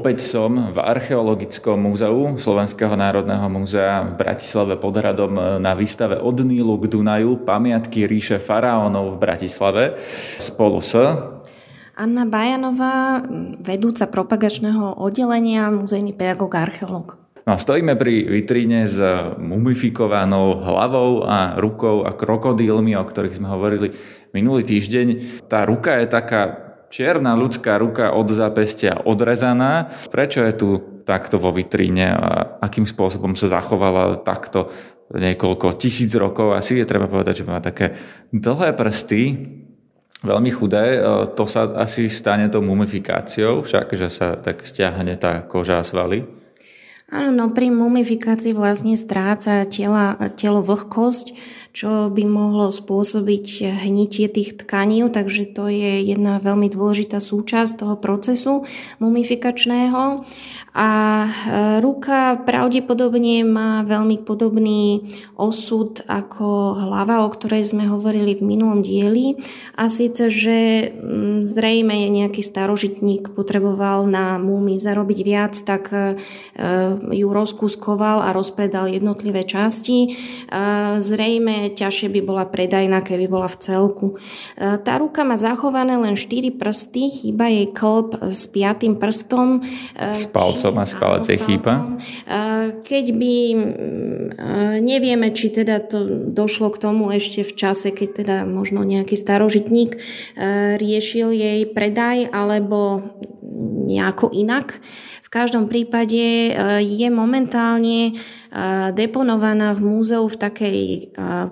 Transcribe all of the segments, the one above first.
Opäť som v Archeologickom múzeu Slovenského národného múzea v Bratislave pod hradom na výstave Od Nílu k Dunaju pamiatky ríše faraónov v Bratislave spolu s Anna Bajanová, vedúca propagačného oddelenia, muzejný pedagóg a archeológ. No a stojíme pri vitríne s mumifikovanou hlavou a rukou a krokodílmi, o ktorých sme hovorili minulý týždeň. Tá ruka je taká čierna ľudská ruka od zápestia odrezaná. Prečo je tu takto vo vitríne a akým spôsobom sa zachovala takto niekoľko tisíc rokov. Asi je treba povedať, že má také dlhé prsty, veľmi chudé. E, to sa asi stane tou mumifikáciou, však, že sa tak stiahne tá koža a svaly. Áno, no pri mumifikácii vlastne stráca tela, telo vlhkosť, čo by mohlo spôsobiť hnitie tých tkaní, takže to je jedna veľmi dôležitá súčasť toho procesu mumifikačného. A e, ruka pravdepodobne má veľmi podobný osud ako hlava, o ktorej sme hovorili v minulom dieli. A síce, že mm, zrejme nejaký starožitník potreboval na múmi zarobiť viac, tak e, ju rozkuskoval a rozpredal jednotlivé časti. Zrejme ťažšie by bola predajná, keby bola v celku. E, tá ruka má zachované len 4 prsty, chýba jej klb s piatým prstom. E, s palcom a s palce chýba? E, keď by, nevieme, či teda to došlo k tomu ešte v čase, keď teda možno nejaký starožitník riešil jej predaj, alebo nejako inak. V každom prípade je momentálne deponovaná v múzeu v takej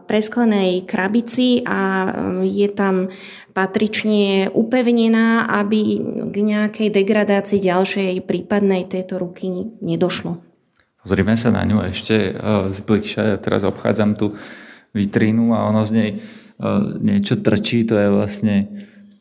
presklenej krabici a je tam patrične upevnená, aby k nejakej degradácii ďalšej prípadnej tejto ruky nedošlo. Pozrime sa na ňu ešte zbližšie. Teraz obchádzam tú vitrínu a ono z nej niečo trčí. To je vlastne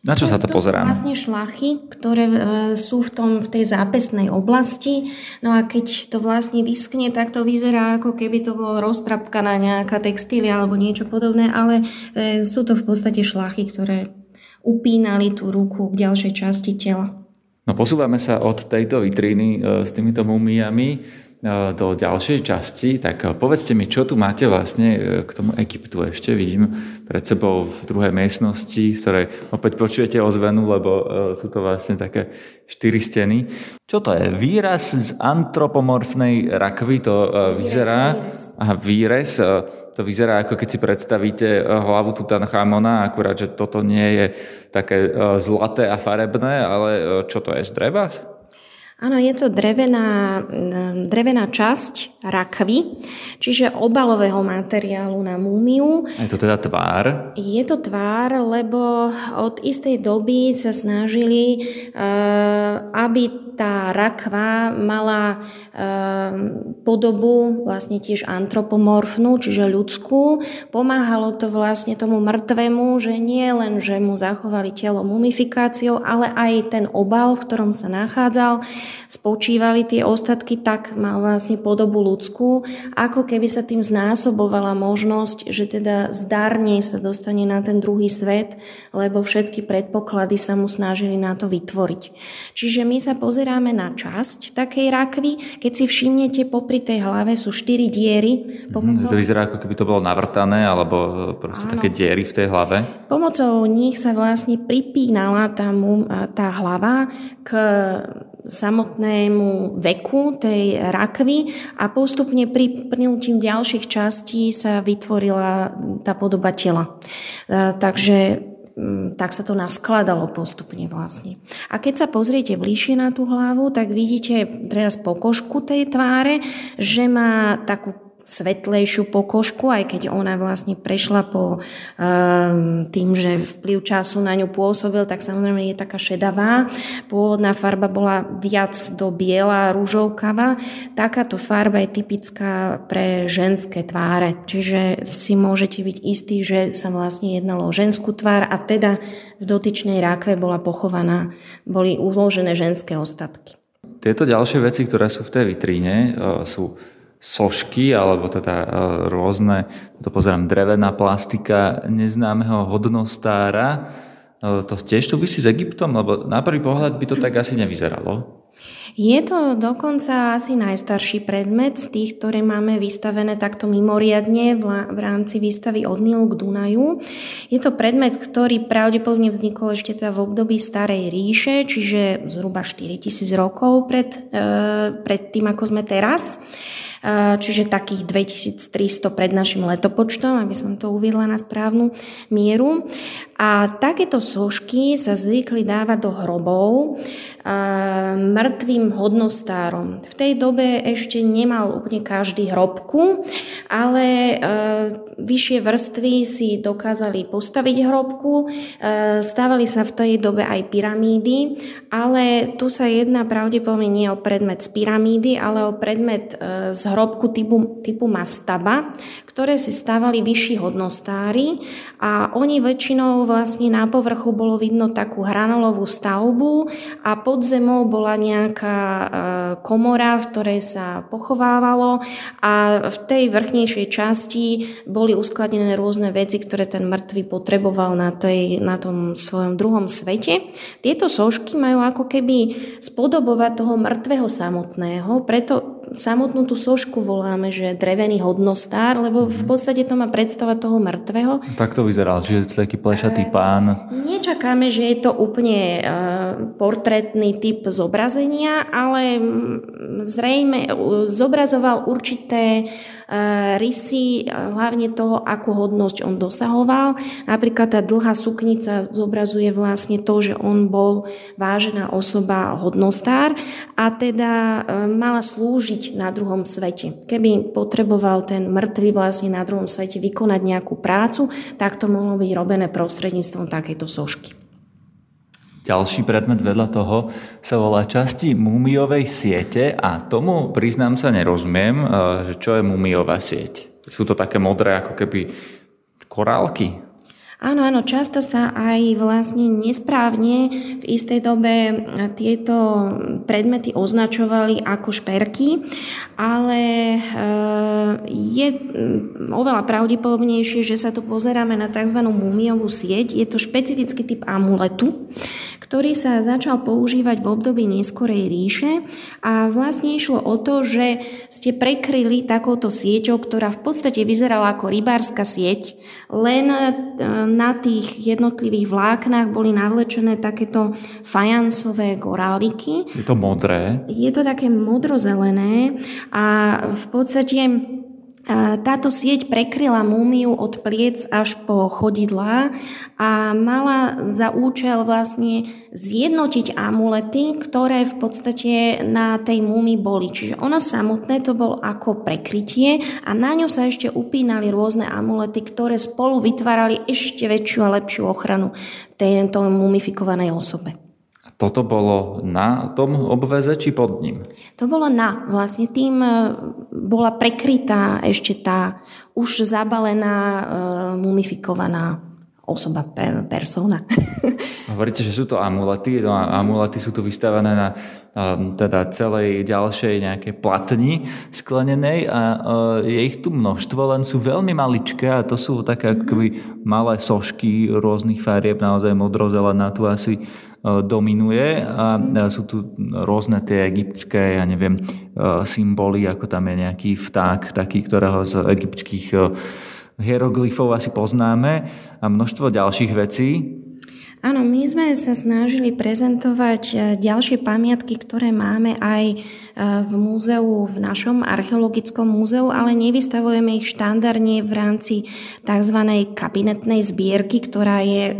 na čo sa to, pozerám? To sú vlastne šlachy, ktoré e, sú v, tom, v tej zápesnej oblasti. No a keď to vlastne vyskne, tak to vyzerá ako keby to bolo roztrapkaná nejaká textília alebo niečo podobné, ale e, sú to v podstate šlachy, ktoré upínali tú ruku k ďalšej časti tela. No posúvame sa od tejto vitríny e, s týmito mumiami do ďalšej časti, tak povedzte mi, čo tu máte vlastne e, k tomu Egyptu ešte. Vidím pred sebou v druhej miestnosti, v ktorej opäť počujete ozvenu, lebo e, sú to vlastne také štyri steny. Čo to je? Výraz z antropomorfnej rakvy to e, vyzerá. A výrez. To vyzerá ako keď si predstavíte hlavu Tutanchamona, akurát, že toto nie je také zlaté a farebné, ale čo to je z dreva? Áno, je to drevená, drevená časť rakvy, čiže obalového materiálu na múmiu. A je to teda tvár? Je to tvár, lebo od istej doby sa snažili, eh, aby tá rakva mala e, podobu vlastne tiež antropomorfnú, čiže ľudskú. Pomáhalo to vlastne tomu mŕtvemu, že nie len, že mu zachovali telo mumifikáciou, ale aj ten obal, v ktorom sa nachádzal, spočívali tie ostatky, tak mal vlastne podobu ľudskú, ako keby sa tým znásobovala možnosť, že teda zdarne sa dostane na ten druhý svet, lebo všetky predpoklady sa mu snažili na to vytvoriť. Čiže my sa pozeráme na časť takej rakvy, keď si všimnete, popri tej hlave sú štyri diery. Mhm, pomocou... To vyzerá, ako keby to bolo navrtané, alebo proste Áno. také diery v tej hlave. Pomocou nich sa vlastne pripínala tá, tá hlava k samotnému veku tej rakvy a postupne pri prnutím ďalších častí sa vytvorila tá podoba tela. E, takže tak sa to naskladalo postupne vlastne. A keď sa pozriete bližšie na tú hlavu, tak vidíte teraz pokožku tej tváre, že má takú svetlejšiu pokožku, aj keď ona vlastne prešla po um, tým, že vplyv času na ňu pôsobil, tak samozrejme je taká šedavá. Pôvodná farba bola viac do biela, rúžovkava. Takáto farba je typická pre ženské tváre. Čiže si môžete byť istí, že sa vlastne jednalo o ženskú tvár a teda v dotyčnej rákve bola pochovaná, boli uložené ženské ostatky. Tieto ďalšie veci, ktoré sú v tej vitríne, e, sú sošky, alebo teda e, rôzne, to pozerám, drevená plastika neznámeho hodnostára, to tiež súvisí s Egyptom? Lebo na prvý pohľad by to tak asi nevyzeralo. Je to dokonca asi najstarší predmet z tých, ktoré máme vystavené takto mimoriadne v rámci výstavy od Nilu k Dunaju. Je to predmet, ktorý pravdepodobne vznikol ešte teda v období Starej ríše, čiže zhruba 4000 rokov pred, e, pred tým, ako sme teraz čiže takých 2300 pred našim letopočtom, aby som to uviedla na správnu mieru. A takéto sošky sa zvykli dávať do hrobov mŕtvým hodnostárom. V tej dobe ešte nemal úplne každý hrobku, ale vyššie vrstvy si dokázali postaviť hrobku. Stávali sa v tej dobe aj pyramídy, ale tu sa jedná pravdepodobne nie o predmet z pyramídy, ale o predmet z hrobku typu, typu mastaba, ktoré si stávali vyšší hodnostári a oni väčšinou vlastne na povrchu bolo vidno takú hranolovú stavbu a pod zemou bola nejaká e, komora, v ktorej sa pochovávalo a v tej vrchnejšej časti boli uskladené rôzne veci, ktoré ten mŕtvy potreboval na, tej, na tom svojom druhom svete. Tieto sošky majú ako keby spodobovať toho mŕtvého samotného, preto samotnú tú sošku voláme, že drevený hodnostár, lebo v podstate to má predstava toho mŕtvého. Tak to vyzeral, že je to taký plešatý e, pán. Nečakáme, že je to úplne e, portrétny typ zobrazenia, ale zrejme zobrazoval určité rysy, hlavne toho, akú hodnosť on dosahoval. Napríklad tá dlhá suknica zobrazuje vlastne to, že on bol vážená osoba, hodnostár a teda mala slúžiť na druhom svete. Keby potreboval ten mŕtvy vlastne na druhom svete vykonať nejakú prácu, tak to mohlo byť robené prostredníctvom takejto sošky. Ďalší predmet vedľa toho sa volá časti múmiovej siete a tomu, priznám sa, nerozumiem, e, že čo je múmiová sieť. Sú to také modré ako keby korálky? Áno, áno, často sa aj vlastne nesprávne v istej dobe tieto predmety označovali ako šperky, ale eh, je oveľa pravdepodobnejšie, že sa tu pozeráme na tzv. mumiovú sieť. Je to špecifický typ amuletu, ktorý sa začal používať v období neskorej ríše a vlastne išlo o to, že ste prekryli takouto sieťou, ktorá v podstate vyzerala ako rybárska sieť, len eh, na tých jednotlivých vláknach boli navlečené takéto fajansové goráliky. Je to modré? Je to také modrozelené a v podstate táto sieť prekryla múmiu od pliec až po chodidlá a mala za účel vlastne zjednotiť amulety, ktoré v podstate na tej múmi boli. Čiže ona samotné to bol ako prekrytie a na ňu sa ešte upínali rôzne amulety, ktoré spolu vytvárali ešte väčšiu a lepšiu ochranu tejto mumifikovanej osobe. Toto bolo na tom obveze či pod ním? To bolo na. Vlastne tým e, bola prekrytá ešte tá už zabalená, e, mumifikovaná osoba, persona. Hovoríte, že sú to amulety. No a amulety sú tu vystávané na teda celej ďalšej nejakej platni sklenenej a je ich tu množstvo, len sú veľmi maličké a to sú také akoby malé sošky rôznych farieb, naozaj modrozelená tu asi dominuje a sú tu rôzne tie egyptské, ja neviem, symboly, ako tam je nejaký vták, taký, ktorého z egyptských hieroglyfov asi poznáme a množstvo ďalších vecí. Áno, my sme sa snažili prezentovať e, ďalšie pamiatky, ktoré máme aj e, v múzeu, v našom archeologickom múzeu, ale nevystavujeme ich štandardne v rámci tzv. kabinetnej zbierky, ktorá je e,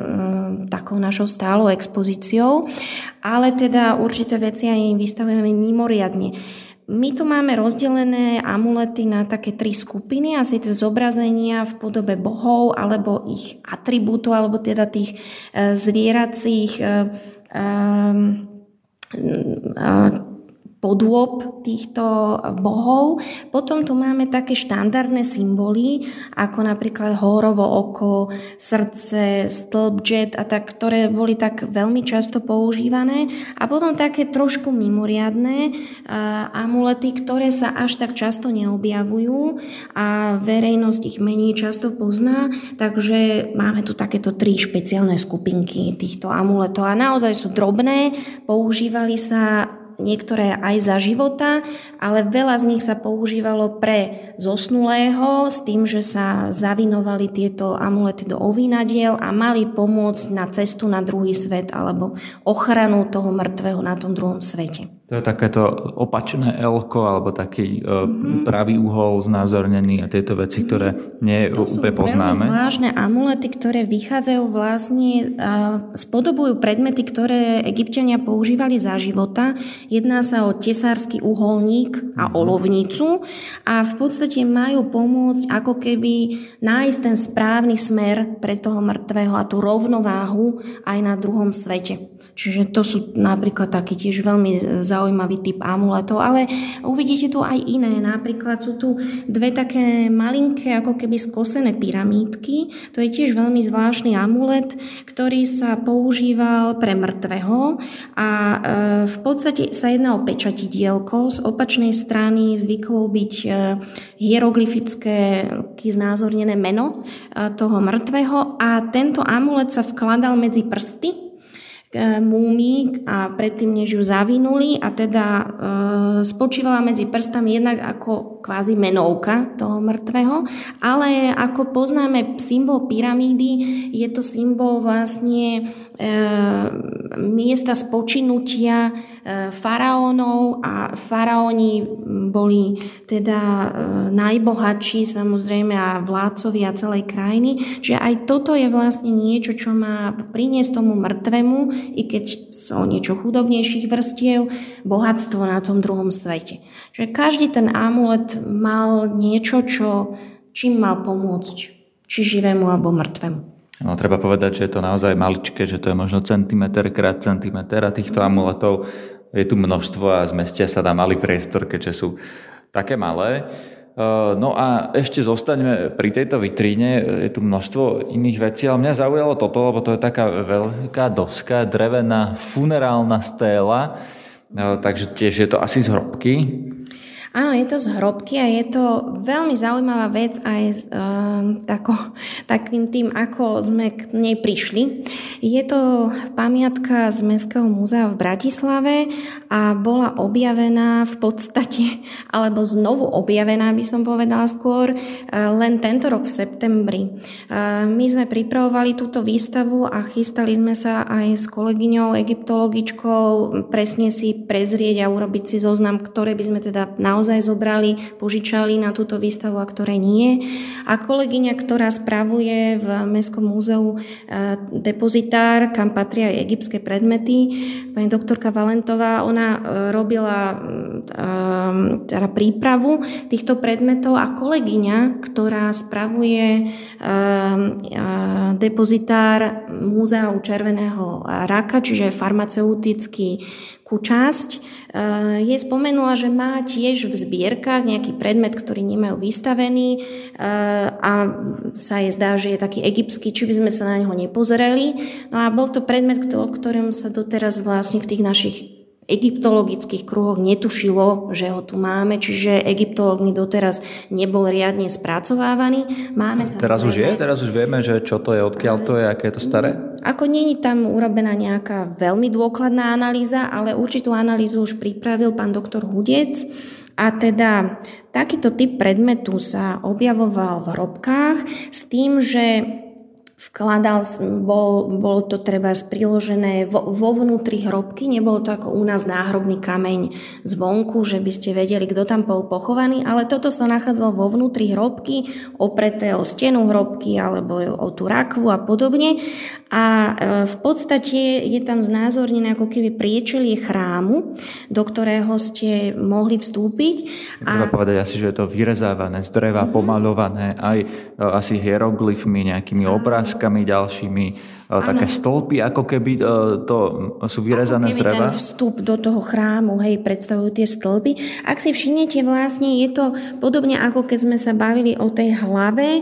takou našou stálou expozíciou, ale teda určité veci aj vystavujeme mimoriadne. My tu máme rozdelené amulety na také tri skupiny, asi tie zobrazenia v podobe bohov alebo ich atribútov, alebo teda tých e, zvieracích e, e, podôb týchto bohov. Potom tu máme také štandardné symboly, ako napríklad horovo oko, srdce, stĺp, jet a tak, ktoré boli tak veľmi často používané. A potom také trošku mimoriadné amulety, ktoré sa až tak často neobjavujú a verejnosť ich menej často pozná. Takže máme tu takéto tri špeciálne skupinky týchto amuletov a naozaj sú drobné, používali sa niektoré aj za života, ale veľa z nich sa používalo pre zosnulého s tým, že sa zavinovali tieto amulety do ovínadiel a mali pomôcť na cestu na druhý svet alebo ochranu toho mŕtvého na tom druhom svete. To je takéto opačné elko alebo taký mm-hmm. pravý uhol znázornený a tieto veci, ktoré nie to úplne poznáme. To sú zvláštne amulety, ktoré vychádzajú vlastne, spodobujú predmety, ktoré egyptiania používali za života. Jedná sa o tesársky uholník a mm-hmm. olovnicu a v podstate majú pomôcť ako keby nájsť ten správny smer pre toho mŕtvého a tú rovnováhu aj na druhom svete. Čiže to sú napríklad taký tiež veľmi zaujímavý typ amuletov, ale uvidíte tu aj iné. Napríklad sú tu dve také malinké, ako keby skosené pyramídky. To je tiež veľmi zvláštny amulet, ktorý sa používal pre mŕtvého a e, v podstate sa jedná o pečatidielko. Z opačnej strany zvyklo byť e, hieroglyfické znázornené meno e, toho mŕtvého a tento amulet sa vkladal medzi prsty E, múmy a predtým, než ju zavinuli a teda e, spočívala medzi prstami jednak ako kvázi menovka toho mŕtvého, ale ako poznáme symbol pyramídy, je to symbol vlastne e, miesta spočinutia e, faraónov a faraóni boli teda e, najbohatší samozrejme a vládcovia celej krajiny, že aj toto je vlastne niečo, čo má priniesť tomu mŕtvemu i keď sú niečo chudobnejších vrstiev, bohatstvo na tom druhom svete. Čiže každý ten amulet mal niečo, čo, čím mal pomôcť, či živému alebo mŕtvemu. No, treba povedať, že je to naozaj maličké, že to je možno centimeter krát centimeter a týchto amuletov je tu množstvo a zmestia sa na malý priestor, keďže sú také malé. Eh, no a ešte zostaňme pri tejto vitríne. Je tu množstvo iných vecí, ale mňa zaujalo toto, lebo to je taká veľká doska, drevená funerálna stéla, eh, takže tiež je to asi z hrobky. Áno, je to z hrobky a je to veľmi zaujímavá vec aj uh, tako, takým tým, ako sme k nej prišli. Je to pamiatka z Mestského múzea v Bratislave a bola objavená v podstate, alebo znovu objavená, by som povedala skôr, uh, len tento rok v septembri. Uh, my sme pripravovali túto výstavu a chystali sme sa aj s kolegyňou, egyptologičkou presne si prezrieť a urobiť si zoznam, ktoré by sme teda naozaj naozaj zobrali, požičali na túto výstavu a ktoré nie. A kolegyňa, ktorá spravuje v Mestskom múzeu e, depozitár, kam patria aj egyptské predmety, pani doktorka Valentová, ona e, robila e, teda prípravu týchto predmetov a kolegyňa, ktorá spravuje depozitár Múzea Červeného raka, čiže farmaceutický časť, eh, je spomenula, že má tiež v zbierkach nejaký predmet, ktorý nemajú vystavený eh, a sa jej zdá, že je taký egyptský, či by sme sa na neho nepozreli. No a bol to predmet, o ktorom sa doteraz vlastne v tých našich egyptologických kruhoch netušilo, že ho tu máme, čiže egyptolog mi doteraz nebol riadne spracovávaný. Máme sa teraz už je? Teraz už vieme, že čo to je, odkiaľ to je, aké je to staré? Ako není tam urobená nejaká veľmi dôkladná analýza, ale určitú analýzu už pripravil pán doktor Hudec. A teda takýto typ predmetu sa objavoval v hrobkách s tým, že vkladal, bol, bolo to treba priložené vo, vo vnútri hrobky, nebolo to ako u nás náhrobný kameň zvonku, že by ste vedeli, kto tam bol pochovaný, ale toto sa nachádzalo vo vnútri hrobky, opreté o stenu hrobky alebo o tú rakvu a podobne. A e, v podstate je tam znázornené ako keby priečelie chrámu, do ktorého ste mohli vstúpiť. Treba a... povedať asi, že je to vyrezávané z dreva, mm-hmm. pomalované aj e, asi hieroglyfmi, nejakými obrazmi obrázkami ďalšími, ano. také stĺpy, ako keby to sú vyrezané z dreva. ten vstup do toho chrámu, hej, predstavujú tie stĺpy. Ak si všimnete, vlastne je to podobne ako keď sme sa bavili o tej hlave e,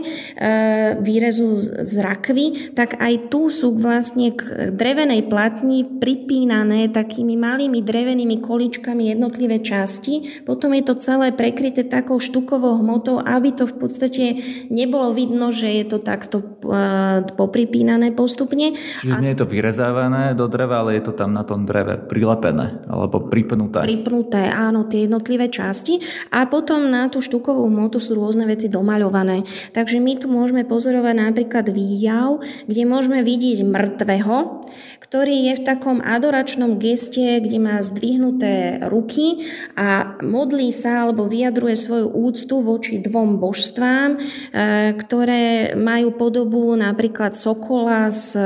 výrezu z rakvy, tak aj tu sú vlastne k drevenej platni pripínané takými malými drevenými količkami jednotlivé časti. Potom je to celé prekryté takou štukovou hmotou, aby to v podstate nebolo vidno, že je to takto uh, popripínané postupne. Čiže a... nie je to vyrezávané do dreva, ale je to tam na tom dreve prilepené alebo pripnuté. Pripnuté, áno, tie jednotlivé časti. A potom na tú štukovú hmotu sú rôzne veci domaľované. Takže my tu môžeme pozorovať napríklad výjav, kde môžeme vidieť mŕtvého, ktorý je v takom adoračnom geste, kde má zdvihnuté ruky a modlí sa alebo vyjadruje svoju úctu voči dvom božstvám, e, ktoré majú podobu napríklad sokola s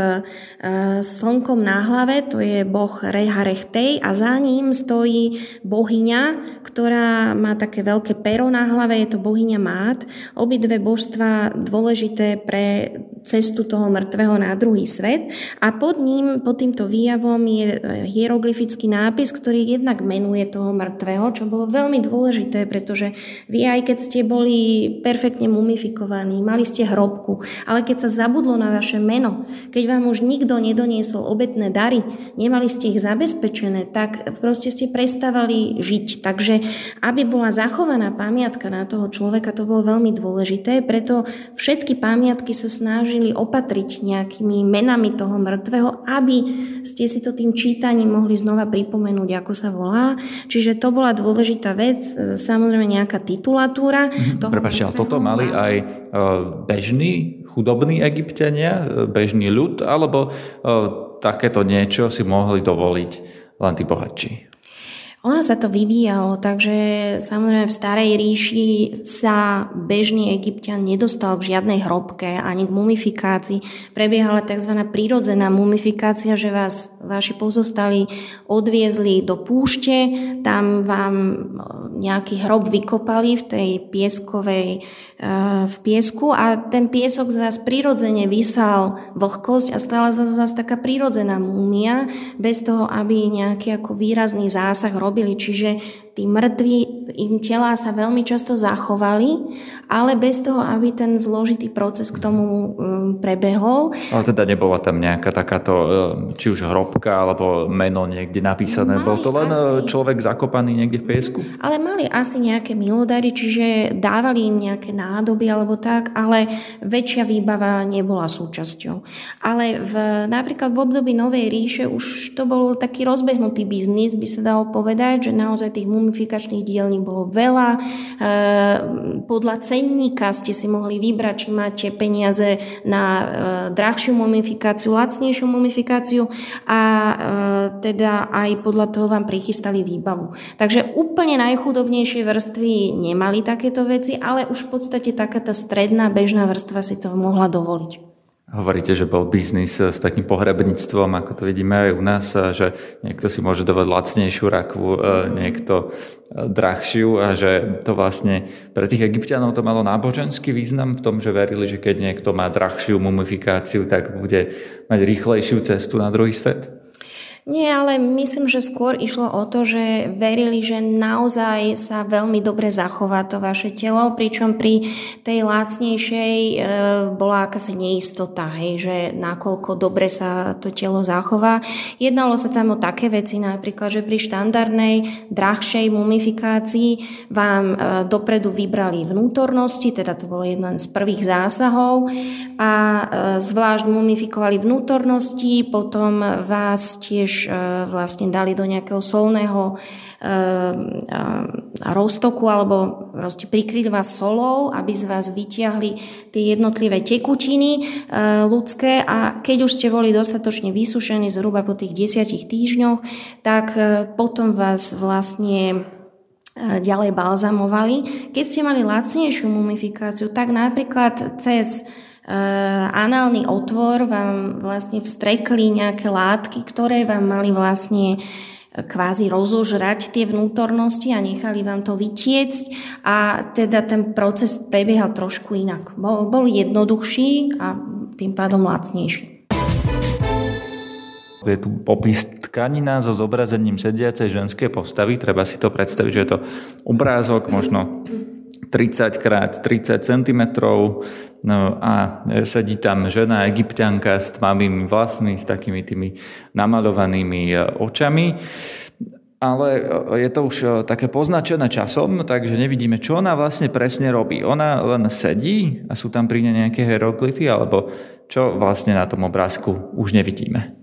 slnkom na hlave, to je boh Reharechtej a za ním stojí bohyňa, ktorá má také veľké pero na hlave, je to bohyňa Mát. Obidve božstva dôležité pre cestu toho mŕtvého na druhý svet a pod ním, pod týmto výjavom je hieroglyfický nápis, ktorý jednak menuje toho mŕtvého, čo bolo veľmi dôležité, pretože vy aj keď ste boli perfektne mumifikovaní, mali ste hrobku, ale keď sa zabudlo na vaše meno, keď vám už nikto nedoniesol obetné dary, nemali ste ich zabezpečené, tak proste ste prestávali žiť. Takže aby bola zachovaná pamiatka na toho človeka, to bolo veľmi dôležité, preto všetky pamiatky sa snažili opatriť nejakými menami toho mŕtvého, aby ste si to tým čítaním mohli znova pripomenúť, ako sa volá. Čiže to bola dôležitá vec, samozrejme nejaká titulatúra. Mm-hmm. Prepačte, ale toto mali aj e, bežní chudobní egyptiania, e, bežný ľud, alebo e, takéto niečo si mohli dovoliť len tí bohatší? Ono sa to vyvíjalo, takže samozrejme v starej ríši sa bežný egyptian nedostal k žiadnej hrobke ani k mumifikácii. Prebiehala tzv. prírodzená mumifikácia, že vás vaši pozostali odviezli do púšte, tam vám nejaký hrob vykopali v tej pieskovej v piesku a ten piesok z vás prirodzene vysal vlhkosť a stala sa z vás taká prirodzená múmia, bez toho, aby nejaký ako výrazný zásah robili. Čiže tí mŕtvi, im telá sa veľmi často zachovali, ale bez toho, aby ten zložitý proces k tomu um, prebehol. Ale teda nebola tam nejaká takáto, um, či už hrobka, alebo meno niekde napísané. Mali Bol to len uh, asi, človek zakopaný niekde v piesku? Ale mali asi nejaké milodary, čiže dávali im nejaké nádoby alebo tak, ale väčšia výbava nebola súčasťou. Ale v, napríklad v období Novej ríše už to bol taký rozbehnutý biznis, by sa dalo povedať, že naozaj tých mumifikačných dielní bolo veľa. E, podľa cenníka ste si mohli vybrať, či máte peniaze na e, drahšiu mumifikáciu, lacnejšiu mumifikáciu a e, teda aj podľa toho vám prichystali výbavu. Takže úplne najchudobnejšie vrstvy nemali takéto veci, ale už v podstate taká tá stredná bežná vrstva si to mohla dovoliť. Hovoríte, že bol biznis s takým pohrebníctvom, ako to vidíme aj u nás, že niekto si môže dovať lacnejšiu rakvu, e, niekto drahšiu a že to vlastne pre tých egyptianov to malo náboženský význam v tom, že verili, že keď niekto má drahšiu mumifikáciu, tak bude mať rýchlejšiu cestu na druhý svet? Nie, ale myslím, že skôr išlo o to, že verili, že naozaj sa veľmi dobre zachová to vaše telo, pričom pri tej lácnejšej e, bola akási neistota, hej, že nakoľko dobre sa to telo zachová. Jednalo sa tam o také veci, napríklad, že pri štandardnej, drahšej mumifikácii vám e, dopredu vybrali vnútornosti, teda to bolo jeden z prvých zásahov a e, zvlášť mumifikovali vnútornosti, potom vás tiež tiež e, vlastne dali do nejakého solného e, roztoku alebo proste prikryť vás solou, aby z vás vyťahli tie jednotlivé tekutiny e, ľudské a keď už ste boli dostatočne vysušení zhruba po tých desiatich týždňoch, tak potom vás vlastne ďalej balzamovali. Keď ste mali lacnejšiu mumifikáciu, tak napríklad cez análny otvor vám vlastne vstrekli nejaké látky, ktoré vám mali vlastne eh, kvázi rozožrať tie vnútornosti a nechali vám to vytiecť a teda ten proces prebiehal trošku inak. Bol, bol jednoduchší a tým pádom lacnejší. Je tu popis tkanina so zobrazením sediacej ženskej postavy. Treba si to predstaviť, že je to obrázok možno 30 x 30 cm no a sedí tam žena egyptianka s tmavými vlasmi, s takými tými namalovanými e, očami. Ale e, je to už e, také poznačené časom, takže nevidíme, čo ona vlastne presne robí. Ona len sedí a sú tam pri nej nejaké hieroglyfy, alebo čo vlastne na tom obrázku už nevidíme.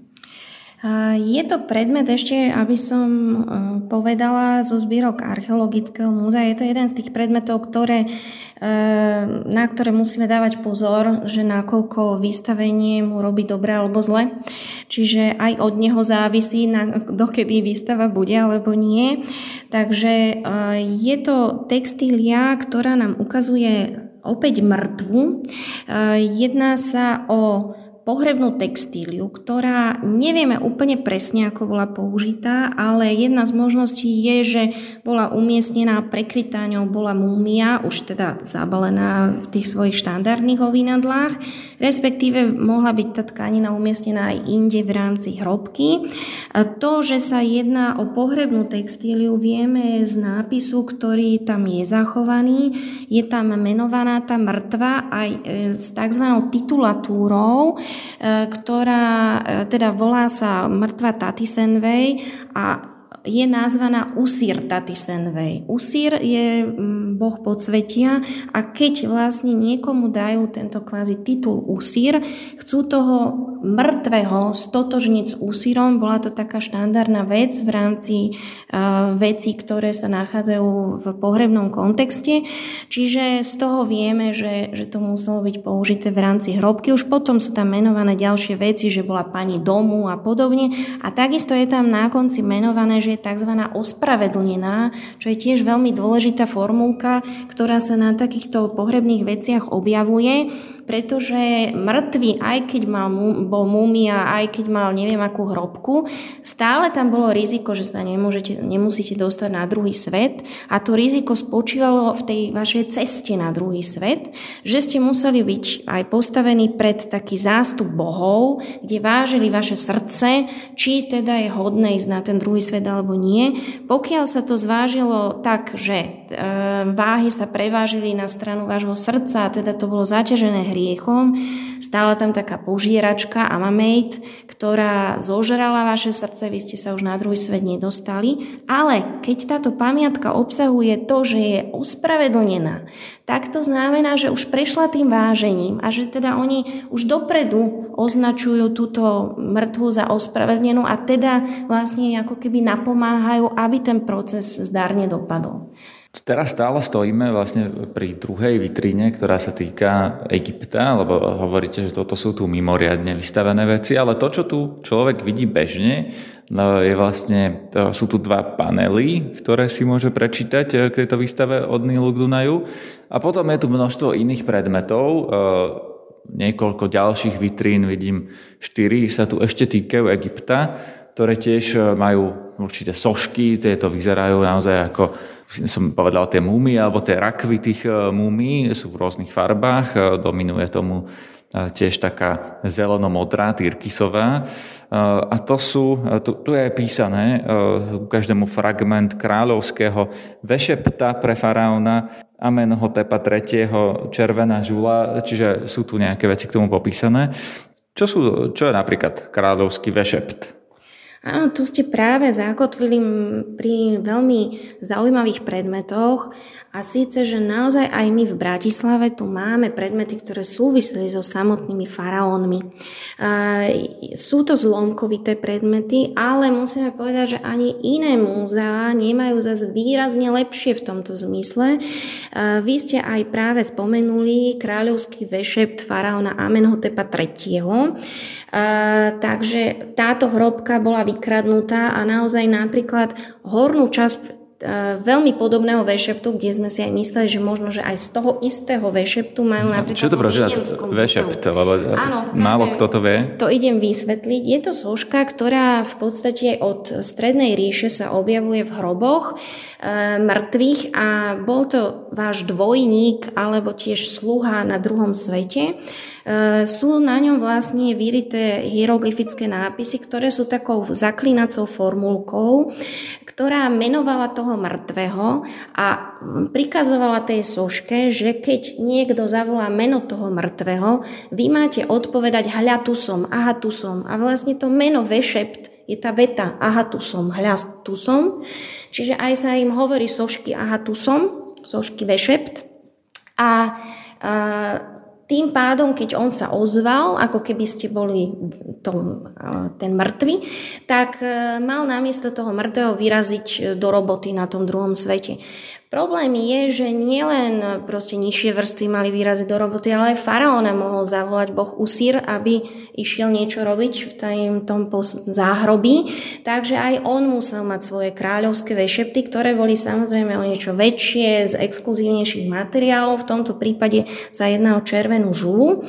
Je to predmet ešte, aby som e, povedala, zo zbierok Archeologického múzea. Je to jeden z tých predmetov, ktoré, e, na ktoré musíme dávať pozor, že nakoľko vystavenie mu robí dobre alebo zle. Čiže aj od neho závisí, na, dokedy výstava bude alebo nie. Takže e, je to textília, ktorá nám ukazuje opäť mŕtvu. Jedná sa o pohrebnú textíliu, ktorá nevieme úplne presne, ako bola použitá, ale jedna z možností je, že bola umiestnená, prekrytá ňou bola múmia, už teda zabalená v tých svojich štandardných ovinadlách, respektíve mohla byť tá tkanina umiestnená aj inde v rámci hrobky. To, že sa jedná o pohrebnú textíliu, vieme z nápisu, ktorý tam je zachovaný. Je tam menovaná tá mŕtva aj e, s tzv. titulatúrou, ktorá e, teda volá sa mŕtva Tatisenvej a je nazvaná Usír Tatisenvej. Usír je mm, boh podsvetia a keď vlastne niekomu dajú tento kvázi titul Usír, chcú toho mŕtvého stotožniť s Usírom, bola to taká štandardná vec v rámci uh, vecí, ktoré sa nachádzajú v pohrebnom kontexte. Čiže z toho vieme, že, že to muselo byť použité v rámci hrobky. Už potom sú tam menované ďalšie veci, že bola pani domu a podobne. A takisto je tam na konci menované, že tzv. ospravedlnená, čo je tiež veľmi dôležitá formulka, ktorá sa na takýchto pohrebných veciach objavuje pretože mŕtvy, aj keď mal, bol múmia, aj keď mal neviem akú hrobku, stále tam bolo riziko, že sa nemôžete, nemusíte dostať na druhý svet a to riziko spočívalo v tej vašej ceste na druhý svet, že ste museli byť aj postavení pred taký zástup bohov, kde vážili vaše srdce, či teda je hodné ísť na ten druhý svet alebo nie. Pokiaľ sa to zvážilo tak, že e, váhy sa prevážili na stranu vášho srdca, teda to bolo zaťažené hriechom. Stála tam taká požieračka Amamejt, ktorá zožrala vaše srdce, vy ste sa už na druhý svet nedostali. Ale keď táto pamiatka obsahuje to, že je ospravedlnená, tak to znamená, že už prešla tým vážením a že teda oni už dopredu označujú túto mŕtvu za ospravedlnenú a teda vlastne ako keby napomáhajú, aby ten proces zdarne dopadol. Teraz stále stojíme vlastne pri druhej vitríne, ktorá sa týka Egypta, lebo hovoríte, že toto sú tu mimoriadne vystavené veci, ale to, čo tu človek vidí bežne, no, je vlastne, to sú tu dva panely, ktoré si môže prečítať eh, k tejto výstave od Nilu k Dunaju. A potom je tu množstvo iných predmetov, eh, niekoľko ďalších vitrín, vidím štyri, sa tu ešte týkajú Egypta, ktoré tiež eh, majú určité sošky, tieto vyzerajú naozaj ako som povedal, tie múmy alebo tie rakvy tých e, múmy sú v rôznych farbách. E, dominuje tomu e, tiež taká zeleno-modrá, tyrkisová. A to sú, tu, tu je písané ku každému fragment kráľovského vešepta pre faraóna Amenhotepa III. červená žula, čiže sú tu nejaké veci k tomu popísané. Čo, sú, čo je napríklad kráľovský vešept? Áno, tu ste práve zakotvili pri veľmi zaujímavých predmetoch a síce, že naozaj aj my v Bratislave tu máme predmety, ktoré súviseli so samotnými faraónmi. Sú to zlomkovité predmety, ale musíme povedať, že ani iné múzea nemajú zase výrazne lepšie v tomto zmysle. Vy ste aj práve spomenuli kráľovský vešept faraóna Amenhotepa III. Takže táto hrobka bola vykradnutá a naozaj napríklad hornú časť veľmi podobného vešeptu, kde sme si aj mysleli, že možno, že aj z toho istého vešeptu majú napríklad... Čo to prosím vešept? Lebo Áno, málo kto to vie. To idem vysvetliť. Je to soška, ktorá v podstate od strednej ríše sa objavuje v hroboch e, mŕtvych a bol to váš dvojník alebo tiež sluha na druhom svete. E, sú na ňom vlastne vyrité hieroglyfické nápisy, ktoré sú takou zaklinacou formulkou, ktorá menovala toho mŕtvého a prikazovala tej soške, že keď niekto zavolá meno toho mŕtvého, vy máte odpovedať hľa tu som, aha tu som. A vlastne to meno vešept je tá veta, aha tu som, hľa tu som. Čiže aj sa im hovorí sošky, aha tu som, sošky vešept. A, a tým pádom, keď on sa ozval, ako keby ste boli to, ten mŕtvy, tak e, mal namiesto toho mŕtvého vyraziť do roboty na tom druhom svete. Problém je, že nielen proste nižšie vrstvy mali výrazy do roboty, ale aj faraóna mohol zavolať Boh Usír, aby išiel niečo robiť v tom záhrobí. Takže aj on musel mať svoje kráľovské vešepty, ktoré boli samozrejme o niečo väčšie, z exkluzívnejších materiálov. V tomto prípade sa jedná o červenú žulu.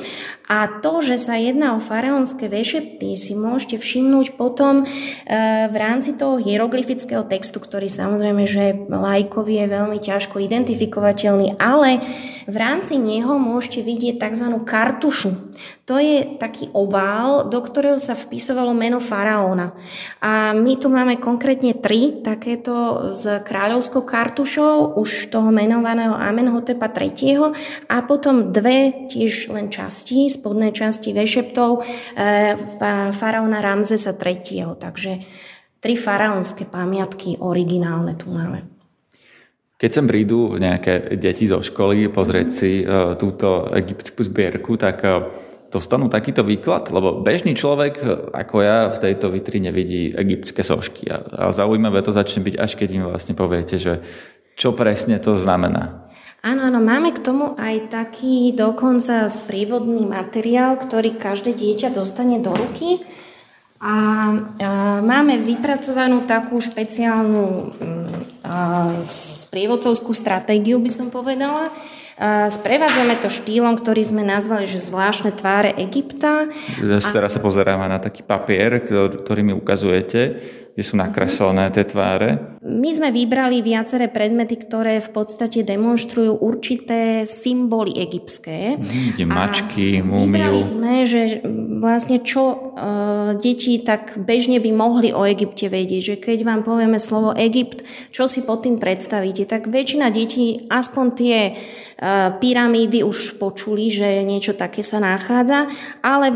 A to, že sa jedná o faraónske vešepty, si môžete všimnúť potom e, v rámci toho hieroglyfického textu, ktorý samozrejme, že lajkovi je veľmi ťažko identifikovateľný, ale v rámci neho môžete vidieť tzv. kartušu. To je taký ovál, do ktorého sa vpisovalo meno faraóna. A my tu máme konkrétne tri takéto s kráľovskou kartušou, už toho menovaného Amenhotepa III. a potom dve tiež len časti, spodné časti vešeptov e, faraóna Ramzesa III. Takže tri faraónske pamiatky originálne tu máme. Keď sem prídu nejaké deti zo školy pozrieť si uh, túto egyptskú zbierku, tak uh, dostanú takýto výklad? Lebo bežný človek, ako ja, v tejto vitrine vidí egyptské sošky. A zaujímavé to začne byť, až keď im vlastne poviete, že čo presne to znamená. Áno, áno, máme k tomu aj taký dokonca sprievodný materiál, ktorý každé dieťa dostane do ruky. A, a máme vypracovanú takú špeciálnu a, sprievodcovskú stratégiu, by som povedala, Sprevádzame to štýlom, ktorý sme nazvali, že zvláštne tváre Egypta. Teraz sa pozeráme na taký papier, ktorý mi ukazujete kde sú nakreslené tie tváre? My sme vybrali viaceré predmety, ktoré v podstate demonstrujú určité symboly egyptské. Mm, mačky, múmiu. Vybrali sme, že vlastne čo e, deti tak bežne by mohli o Egypte vedieť, že keď vám povieme slovo Egypt, čo si pod tým predstavíte, tak väčšina detí aspoň tie e, pyramídy už počuli, že niečo také sa nachádza, ale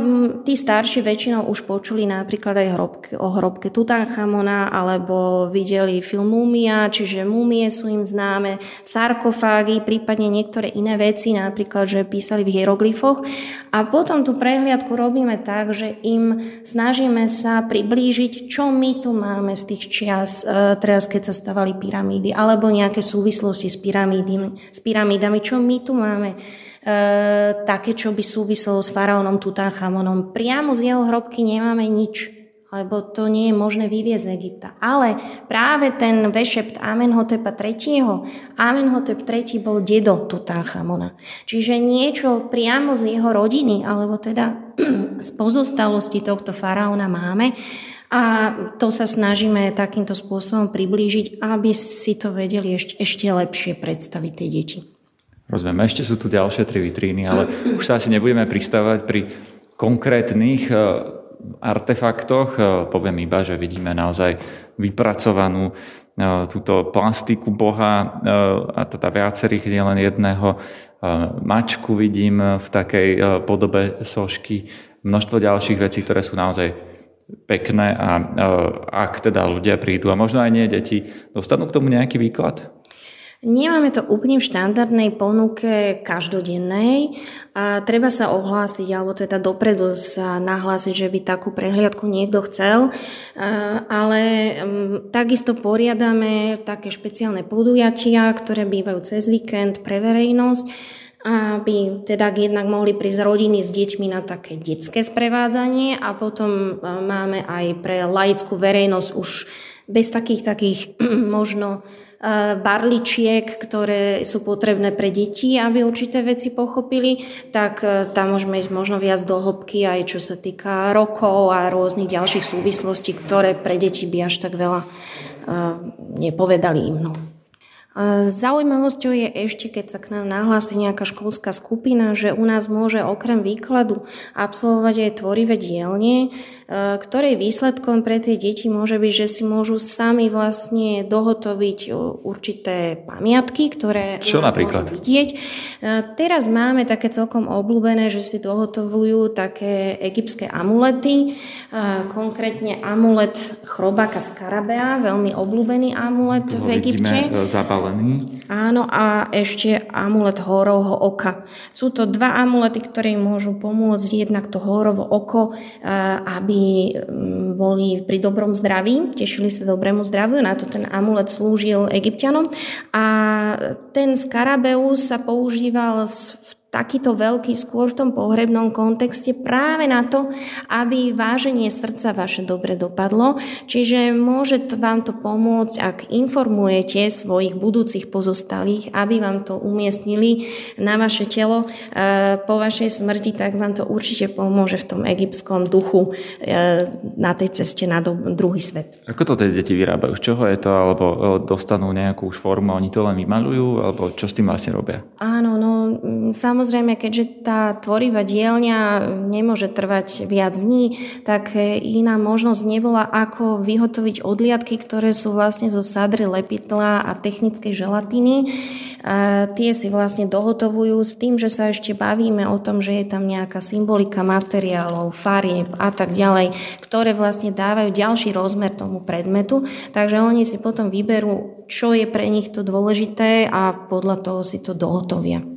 tí starší väčšinou už počuli napríklad aj hrobke, o hrobke Tutanchamona, alebo videli film Múmia, čiže múmie sú im známe, sarkofágy, prípadne niektoré iné veci, napríklad, že písali v hieroglyfoch. A potom tú prehliadku robíme tak, že im snažíme sa priblížiť, čo my tu máme z tých čias, e, teraz keď sa stavali pyramídy, alebo nejaké súvislosti s pyramídami, s pyramídami čo my tu máme. E, také, čo by súviselo s faraónom Tutanchamonom. Priamo z jeho hrobky nemáme nič lebo to nie je možné vyviezť z Egypta. Ale práve ten vešept Amenhotepa III. Amenhotep III. bol dedo Tutanchamona. Čiže niečo priamo z jeho rodiny, alebo teda z pozostalosti tohto faraóna máme a to sa snažíme takýmto spôsobom priblížiť, aby si to vedeli ešte, ešte lepšie predstaviť tie deti. Rozumiem, ešte sú tu ďalšie tri vitríny, ale už sa asi nebudeme pristávať pri konkrétnych eh, artefaktoch. E, poviem iba, že vidíme naozaj vypracovanú e, túto plastiku Boha e, a teda viacerých, nielen jedného. Mačku vidím v takej podobe sošky. Množstvo ďalších vecí, ktoré sú naozaj pekné a ak teda ľudia prídu a možno aj nie deti, dostanú k tomu nejaký výklad? Nemáme to úplne v štandardnej ponuke každodennej. A treba sa ohlásiť, alebo teda dopredu sa nahlásiť, že by takú prehliadku niekto chcel. Ale takisto poriadame také špeciálne podujatia, ktoré bývajú cez víkend pre verejnosť aby teda jednak mohli prísť rodiny s deťmi na také detské sprevádzanie a potom máme aj pre laickú verejnosť už bez takých takých možno barličiek, ktoré sú potrebné pre deti, aby určité veci pochopili, tak e, tam môžeme ísť možno viac do hĺbky aj čo sa týka rokov a rôznych ďalších súvislostí, ktoré pre deti by až tak veľa e, nepovedali im. No. Zaujímavosťou je ešte, keď sa k nám nahlási nejaká školská skupina, že u nás môže okrem výkladu absolvovať aj tvorivé dielne, e, ktorej výsledkom pre tie deti môže byť, že si môžu sami vlastne dohotoviť určité pamiatky, ktoré Čo napríklad? môžu vidieť. Teraz máme také celkom obľúbené, že si dohotovujú také egyptské amulety, konkrétne amulet chrobáka Skarabea, veľmi obľúbený amulet v Egypte. Vidíme zapálený. Áno, a ešte amulet hórovho oka. Sú to dva amulety, ktoré môžu pomôcť jednak to hórovo oko, eh, aby mm, boli pri dobrom zdraví, tešili sa dobrému zdraviu, na to ten amulet slúžil egyptianom. A ten skarabeus sa používal v takýto veľký skôr v tom pohrebnom kontexte práve na to, aby váženie srdca vaše dobre dopadlo. Čiže môže vám to pomôcť, ak informujete svojich budúcich pozostalých, aby vám to umiestnili na vaše telo e, po vašej smrti, tak vám to určite pomôže v tom egyptskom duchu e, na tej ceste na druhý svet. Ako to tie deti vyrábajú? Z čoho je to? Alebo e, dostanú nejakú už formu, oni to len vymalujú? Alebo čo s tým vlastne robia? Áno, no samozrejme Samozrejme, keďže tá tvorivá dielňa nemôže trvať viac dní, tak iná možnosť nebola, ako vyhotoviť odliadky, ktoré sú vlastne zo sadry lepidla a technickej želatiny. A tie si vlastne dohotovujú s tým, že sa ešte bavíme o tom, že je tam nejaká symbolika materiálov, farieb a tak ďalej, ktoré vlastne dávajú ďalší rozmer tomu predmetu. Takže oni si potom vyberú, čo je pre nich to dôležité a podľa toho si to dohotovia.